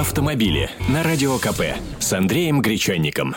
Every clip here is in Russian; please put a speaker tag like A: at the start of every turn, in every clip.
A: автомобили на Радио КП с Андреем Гречанником.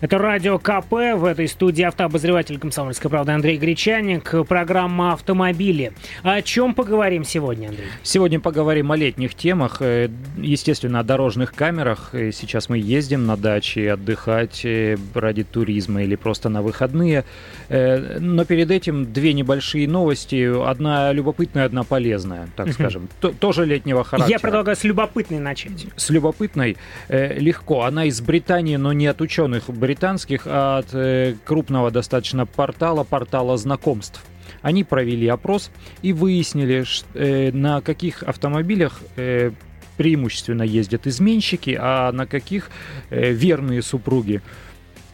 B: Это радио КП. В этой студии автообозреватель «Комсомольской правды» Андрей Гречаник. Программа «Автомобили». О чем поговорим сегодня, Андрей?
C: Сегодня поговорим о летних темах. Э, естественно, о дорожных камерах. Э, сейчас мы ездим на даче отдыхать э, ради туризма или просто на выходные. Но перед этим две небольшие новости. Одна любопытная, одна полезная, так скажем. Тоже летнего характера.
B: Я предлагаю с любопытной начать.
C: С любопытной легко. Она из Британии, но не от ученых британских от э, крупного достаточно портала, портала знакомств. Они провели опрос и выяснили, э, на каких автомобилях э, преимущественно ездят изменщики, а на каких верные супруги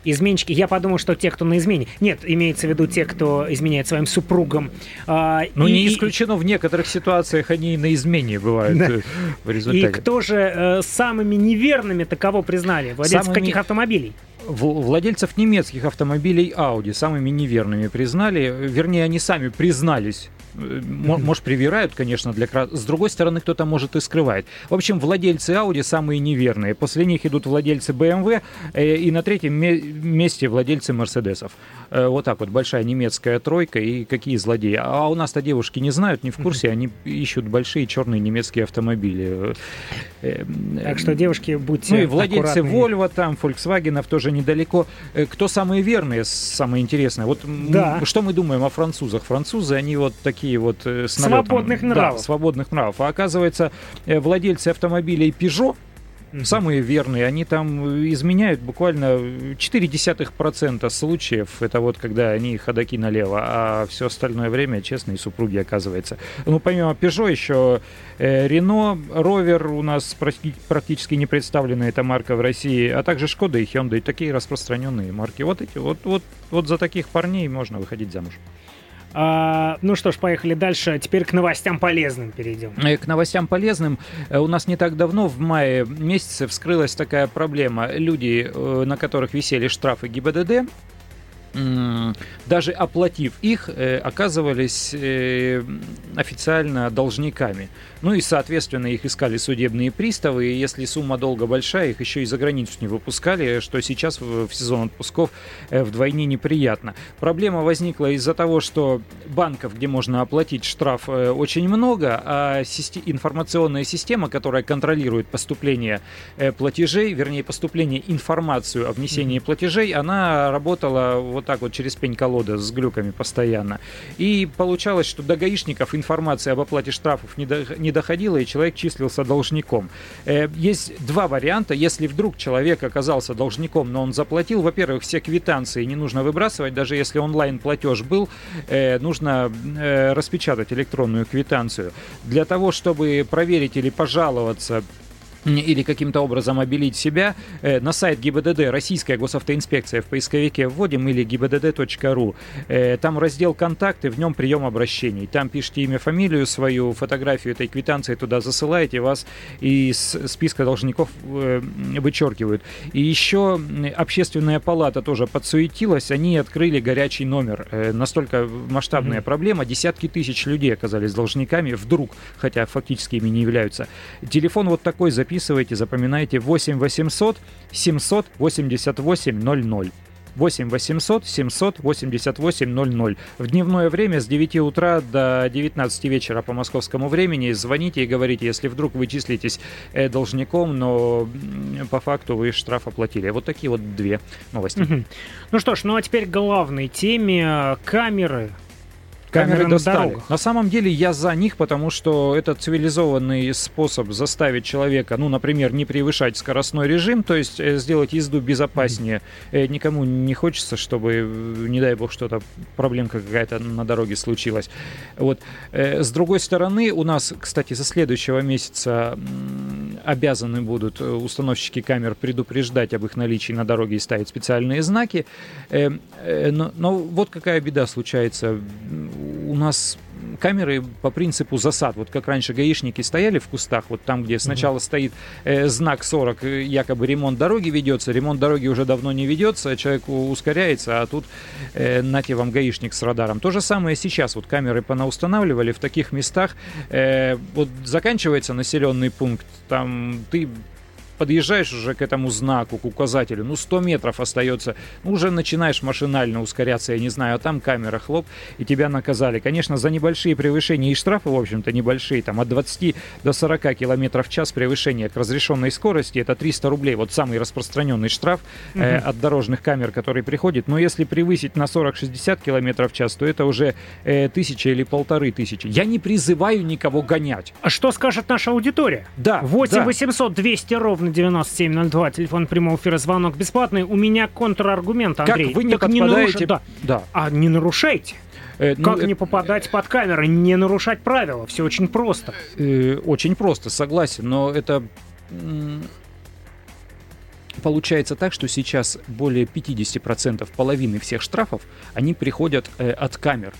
B: изменщики. Я подумал, что те, кто на измене. Нет, имеется в виду те, кто изменяет своим супругам.
C: А, ну, и... не исключено, в некоторых ситуациях они и на измене бывают да. В результате.
B: И кто же э, самыми неверными таково признали? Владельцев самыми... каких автомобилей?
C: Владельцев немецких автомобилей Audi самыми неверными признали, вернее, они сами признались может, привирают, конечно, для С другой стороны, кто-то может и скрывает. В общем, владельцы Audi самые неверные. После них идут владельцы BMW э, и на третьем месте владельцы Мерседесов. Э, вот так вот, большая немецкая тройка и какие злодеи. А у нас-то девушки не знают, не в курсе, они ищут большие черные немецкие автомобили.
B: Э, так что, девушки, будьте
C: Ну и владельцы. Volvo там, Volkswagen тоже недалеко. Кто самые верные, самое интересное? Вот да. что мы думаем о французах? Французы, они вот такие такие вот
B: э, с налетом. Свободных нравов.
C: Да, свободных нравов. А оказывается, э, владельцы автомобилей Peugeot, Самые верные, они там э, изменяют буквально 0,4% случаев. Это вот когда они ходаки налево, а все остальное время честные супруги оказывается. Ну, помимо Peugeot еще Renault, Rover у нас практически не представлены, эта марка в России, а также Skoda и Hyundai, такие распространенные марки. Вот эти, вот, вот, вот за таких парней можно выходить замуж.
B: А, ну что ж, поехали дальше. Теперь к новостям полезным перейдем.
C: Э, к новостям полезным. Э, у нас не так давно, в мае месяце, вскрылась такая проблема. Люди, э, на которых висели штрафы ГИБДД, даже оплатив их, оказывались официально должниками. Ну и, соответственно, их искали судебные приставы, и если сумма долга большая, их еще и за границу не выпускали, что сейчас в сезон отпусков э, вдвойне неприятно. Проблема возникла из-за того, что банков, где можно оплатить штраф, э, очень много, а информационная система, которая контролирует поступление э, платежей, вернее, поступление информацию о внесении платежей, она работала вот так вот через пень-колода с глюками постоянно. И получалось, что до гаишников информация об оплате штрафов не, до, не доходило, и человек числился должником. Э, есть два варианта. Если вдруг человек оказался должником, но он заплатил, во-первых, все квитанции не нужно выбрасывать, даже если онлайн-платеж был, э, нужно э, распечатать электронную квитанцию. Для того, чтобы проверить или пожаловаться или каким-то образом обелить себя, э, на сайт ГИБДД «Российская госавтоинспекция» в поисковике вводим или gibdd.ru. Э, там раздел «Контакты», в нем прием обращений. Там пишите имя, фамилию свою, фотографию этой квитанции туда засылаете, вас из списка должников э, вычеркивают. И еще общественная палата тоже подсуетилась, они открыли горячий номер. Настолько масштабная mm-hmm. проблема, десятки тысяч людей оказались должниками вдруг, хотя фактически ими не являются. Телефон вот такой записан записывайте, запоминайте 8 800 788 00. 8 800 788 00. В дневное время с 9 утра до 19 вечера по московскому времени звоните и говорите, если вдруг вы числитесь э, должником, но по факту вы штраф оплатили. Вот такие вот две новости.
B: Ну что ж, ну а теперь к главной теме. Камеры
C: камеры достали. На самом деле я за них, потому что это цивилизованный способ заставить человека, ну, например, не превышать скоростной режим, то есть э, сделать езду безопаснее. Mm-hmm. Никому не хочется, чтобы, э, не дай бог, что-то проблемка какая-то на дороге случилась. Вот. С другой стороны, у нас, кстати, со следующего месяца обязаны будут установщики камер предупреждать об их наличии на дороге и ставить специальные знаки. Но, но вот какая беда случается у нас камеры по принципу засад. Вот как раньше гаишники стояли в кустах, вот там, где сначала стоит э, знак 40, э, якобы ремонт дороги ведется, ремонт дороги уже давно не ведется, человек ускоряется, а тут э, нате вам гаишник с радаром. То же самое сейчас. Вот камеры понаустанавливали в таких местах. Э, вот заканчивается населенный пункт, там ты подъезжаешь уже к этому знаку, к указателю, ну 100 метров остается, ну, уже начинаешь машинально ускоряться, я не знаю, а там камера хлоп, и тебя наказали. Конечно, за небольшие превышения и штрафы, в общем-то, небольшие, там от 20 до 40 километров в час превышения к разрешенной скорости, это 300 рублей, вот самый распространенный штраф э, от дорожных камер, который приходит, но если превысить на 40-60 километров в час, то это уже э, тысяча или полторы тысячи. Я не призываю никого гонять.
B: А что скажет наша аудитория?
C: Да.
B: 8
C: да.
B: 800 200 ровно 9702, телефон прямого эфира, звонок бесплатный. У меня контраргумент, Андрей.
C: Как вы не
B: Так
C: подпадаете...
B: наруш- Да.
C: Да.
B: А не нарушайте.
C: Э, ну,
B: Как
C: э,
B: не попадать под камеры, не нарушать правила? Все очень просто.
C: Э, очень просто, согласен, но это получается так, что сейчас более 50% половины всех штрафов, они приходят э, от камер.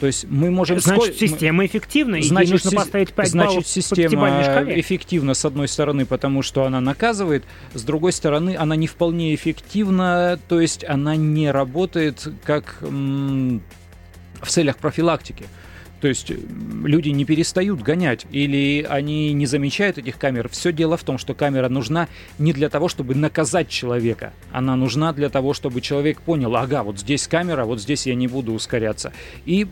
C: То есть мы можем...
B: Значит,
C: сколь-
B: система эффективна, и
C: Значит,
B: нужно
C: си-
B: поставить 5
C: значит, система эффективна с одной стороны, потому что она наказывает, с другой стороны, она не вполне эффективна, то есть она не работает как м, в целях профилактики. То есть люди не перестают гонять или они не замечают этих камер. Все дело в том, что камера нужна не для того, чтобы наказать человека. Она нужна для того, чтобы человек понял, ага, вот здесь камера, вот здесь я не буду ускоряться. И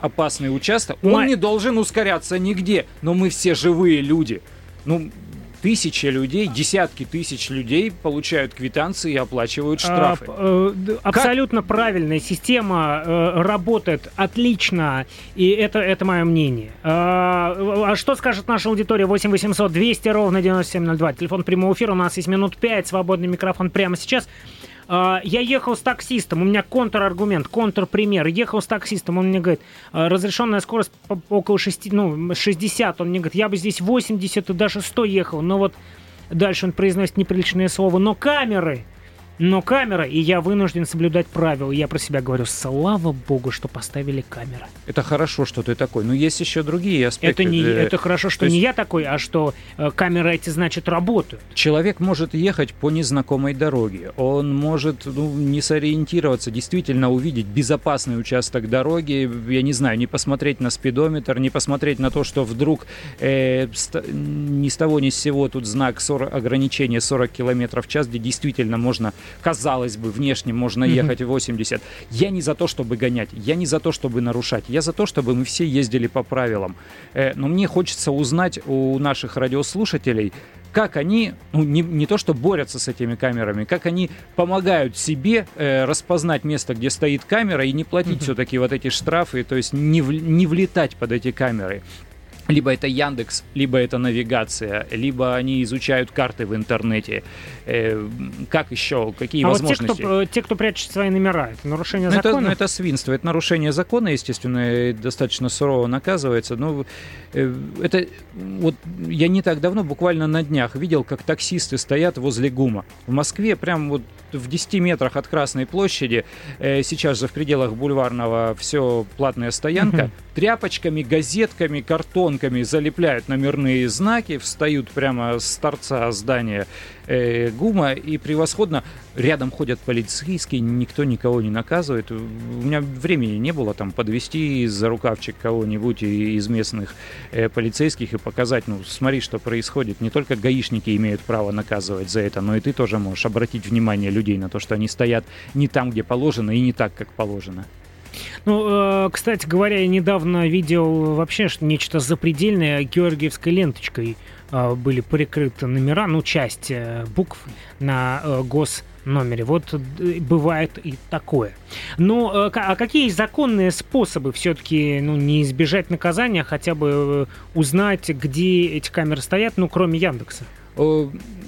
C: опасный участок, он
B: Май-
C: не должен ускоряться нигде. Но мы все живые люди. Ну, тысячи людей, десятки тысяч людей получают квитанции и оплачивают штрафы.
B: А, э, д- абсолютно правильная система э, работает отлично, и это, это мое мнение. А, а что скажет наша аудитория? 8 800 200 ровно 9702. Телефон прямого эфира. У нас есть минут 5. Свободный микрофон прямо сейчас. А, Я ехал с таксистом, у меня контраргумент, контрпример. Ехал с таксистом, он мне говорит, а, разрешенная скорость около 6, ну, 60. Он мне говорит, я бы здесь 80 и даже 100 ехал. Но вот дальше он произносит неприличное слово. Но камеры, но камера, и я вынужден соблюдать правила. Я про себя говорю, слава богу, что поставили камеры.
C: Это хорошо, что ты такой. Но есть еще другие аспекты.
B: Это, не,
C: Э,
B: это хорошо, что
C: то есть-
B: не я такой, а что э, камеры эти, значит, работают.
C: Человек может ехать по незнакомой дороге. Он может ну, не сориентироваться, действительно увидеть безопасный участок дороги. Я не знаю, не посмотреть на спидометр, не посмотреть на то, что вдруг э, ни с того ни с сего тут знак 40, ограничения 40 км в час, где действительно можно, казалось бы, внешне можно ехать 80. Я не за то, чтобы гонять, я не за то, чтобы нарушать, я за то, чтобы мы все ездили по правилам. Э, но мне хочется узнать у наших радиослушателей, как они, ну, не, не то что борются с этими камерами, как они помогают себе э, распознать место, где стоит камера, и не платить все-таки вот эти штрафы, то есть не, в- не влетать под эти камеры. Либо это Яндекс, либо это навигация, либо они изучают карты в интернете. Э, как еще? Какие
B: а вот те
C: возможности?
B: кто, э, те, кто прячет свои номера, это нарушение
C: Ну, это,
B: закона?
C: ну, это свинство, это нарушение закона, естественно, и достаточно сурово наказывается. Но э, это вот я не так давно, буквально на днях, видел, как таксисты стоят возле ГУМа. В Москве, прям вот в 10 метрах от Красной площади, э, сейчас же в пределах бульварного все платная стоянка, тряпочками, газетками, картонками залепляют номерные знаки, встают прямо с торца здания э, ГУМа и превосходно рядом ходят полицейские, никто никого не наказывает. У меня времени не было там подвести за рукавчик кого-нибудь из местных э, полицейских и показать, ну, смотри, что происходит. Не только гаишники имеют право наказывать за это, но и ты тоже можешь обратить внимание людей на то, что они стоят не там, где положено, и не так, как положено.
B: Ну, э, кстати говоря, я недавно видел вообще что нечто запредельное. Георгиевской ленточкой были прикрыты номера, ну, часть э, букв на э, госномере. Вот э, бывает и такое. Но э, а какие законные способы все-таки ну, не избежать наказания, а хотя бы э, узнать, где эти камеры стоят, ну, кроме Яндекса?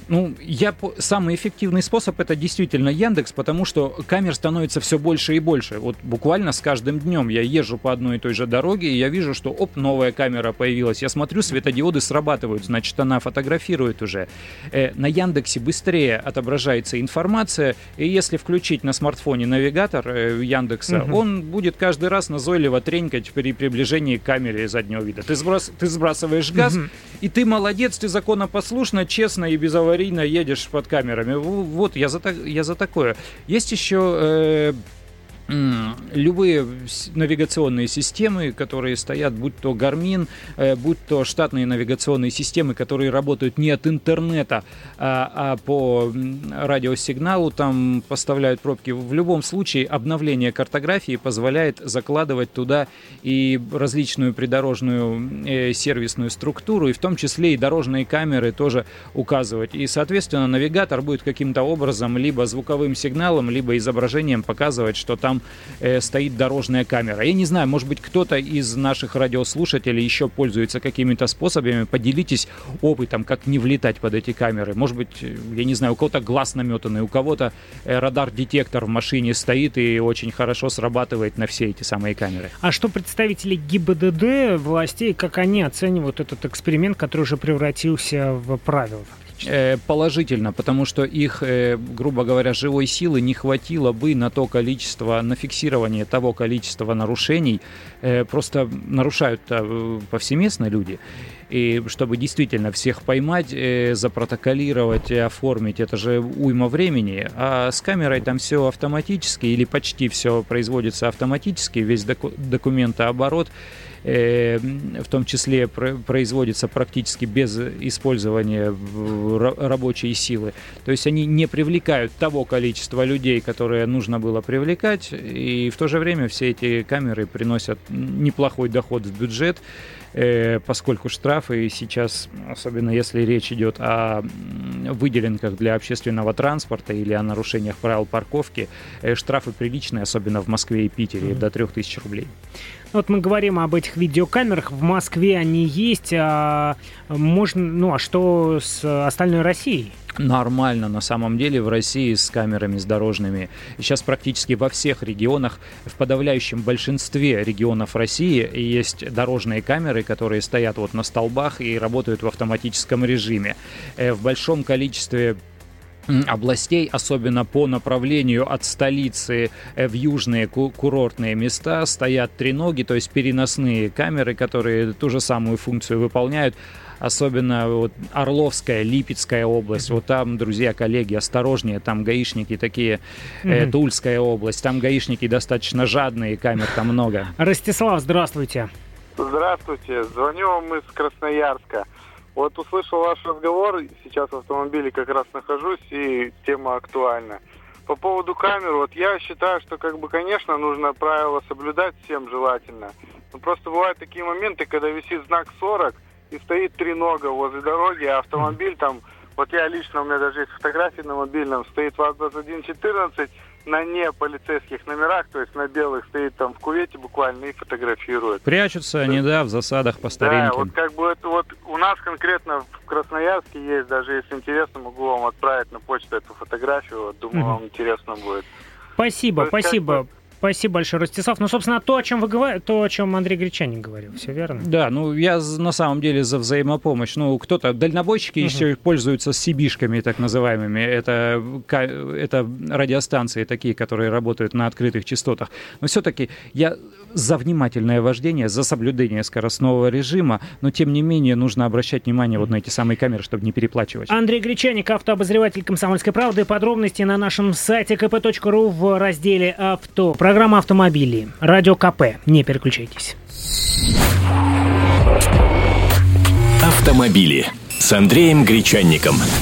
C: Ну, я самый эффективный способ это действительно Яндекс, потому что камер становится все больше и больше. Вот буквально с каждым днем я езжу по одной и той же дороге, и я вижу, что оп, новая камера появилась. Я смотрю, светодиоды срабатывают, значит, она фотографирует уже. Э, на Яндексе быстрее отображается информация, и если включить на смартфоне навигатор э, Яндекса, угу. он будет каждый раз назойливо тренькать при приближении к камере заднего вида. Ты, сброс, ты сбрасываешь газ, угу. и ты молодец, ты законопослушно, честно и безаварийно едешь под камерами. Вот, я за, я за такое. Есть еще э, любые навигационные системы, которые стоят, будь то Garmin, э, будь то штатные навигационные системы, которые работают не от интернета, а, а по радиосигналу, там поставляют пробки. В любом случае обновление картографии позволяет закладывать туда и различную придорожную э, сервисную структуру, и в том числе и дорожные камеры тоже указывать. И, соответственно, навигатор будет каким-то образом либо звуковым сигналом, либо изображением показывать, что там э, стоит дорожная камера. Я не знаю, может быть, кто-то из наших радиослушателей еще пользуется какими-то способами. Поделитесь опытом, как не влетать под эти камеры. Может быть, э, я не знаю, у кого-то глаз наметанный, у кого-то э, радар-детектор в машине стоит и очень хорошо срабатывает на все эти самые камеры.
B: А что представители ГИБДД властей, как они оценивают этот эксперимент, который уже превратился в правило?
C: Э, положительно, потому что их, э, грубо говоря, живой силы не хватило бы на то количество, на фиксирование того количества нарушений. Э, просто нарушают повсеместно люди. И чтобы действительно всех поймать, запротоколировать оформить, это же уйма времени. А с камерой там все автоматически или почти все производится автоматически, весь доку- документооборот Э, в том числе производится практически без использования рабочей силы. То есть они не привлекают того количества людей, которое нужно было привлекать, и в то же время все эти камеры приносят неплохой доход в бюджет, э, поскольку штрафы сейчас, особенно если речь идет о выделенках для общественного транспорта или о нарушениях правил парковки, э, штрафы приличные, особенно в Москве и Питере, mm-hmm. до 3000 рублей.
B: Вот мы говорим об этих видеокамерах. В Москве они есть. А можно, ну а что с остальной Россией?
C: нормально на самом деле в России с камерами с дорожными. сейчас практически во всех регионах, в подавляющем большинстве регионов России есть дорожные камеры, которые стоят вот на столбах и работают в автоматическом режиме. Э, в большом количестве областей, особенно по направлению от столицы э, в южные курортные места, стоят треноги, то есть переносные камеры, которые ту же самую функцию выполняют. Особенно вот Орловская, Липецкая область. Вот там, друзья, коллеги, осторожнее, там гаишники такие, э, Тульская область, там гаишники достаточно жадные, камер там много.
B: Ростислав, здравствуйте.
D: Здравствуйте, звоню вам из Красноярска. Вот услышал ваш разговор, сейчас в автомобиле как раз нахожусь, и тема актуальна. По поводу камер, вот я считаю, что, как бы, конечно, нужно правила соблюдать всем желательно. Но просто бывают такие моменты, когда висит знак 40, и стоит три нога возле дороги, а автомобиль там, вот я лично, у меня даже есть фотографии на мобильном, стоит ВАЗ-2114, на не полицейских номерах, то есть на белых стоит там в кувете буквально и фотографирует.
C: Прячутся они, да, в засадах по старинке.
D: Да, вот как бы это вот нас конкретно в Красноярске есть, даже если интересно, могу вам отправить на почту эту фотографию, вот, думаю, вам интересно будет.
B: Спасибо, спасибо. Как бы, Спасибо большое, Ростислав. Ну, собственно, то, о чем вы говорите, то, о чем Андрей Гречанин говорил, все верно?
C: Да, ну, я на самом деле за взаимопомощь. Ну, кто-то, дальнобойщики угу. еще пользуются сибишками, так называемыми. Это, это радиостанции такие, которые работают на открытых частотах. Но все-таки я за внимательное вождение, за соблюдение скоростного режима, но тем не менее нужно обращать внимание вот на эти самые камеры, чтобы не переплачивать.
B: Андрей Гречаник, автообозреватель «Комсомольской правды». Подробности на нашем сайте kp.ru в разделе «Авто». Программа «Автомобили». Радио КП. Не переключайтесь.
A: Автомобили с Андреем Гречанником.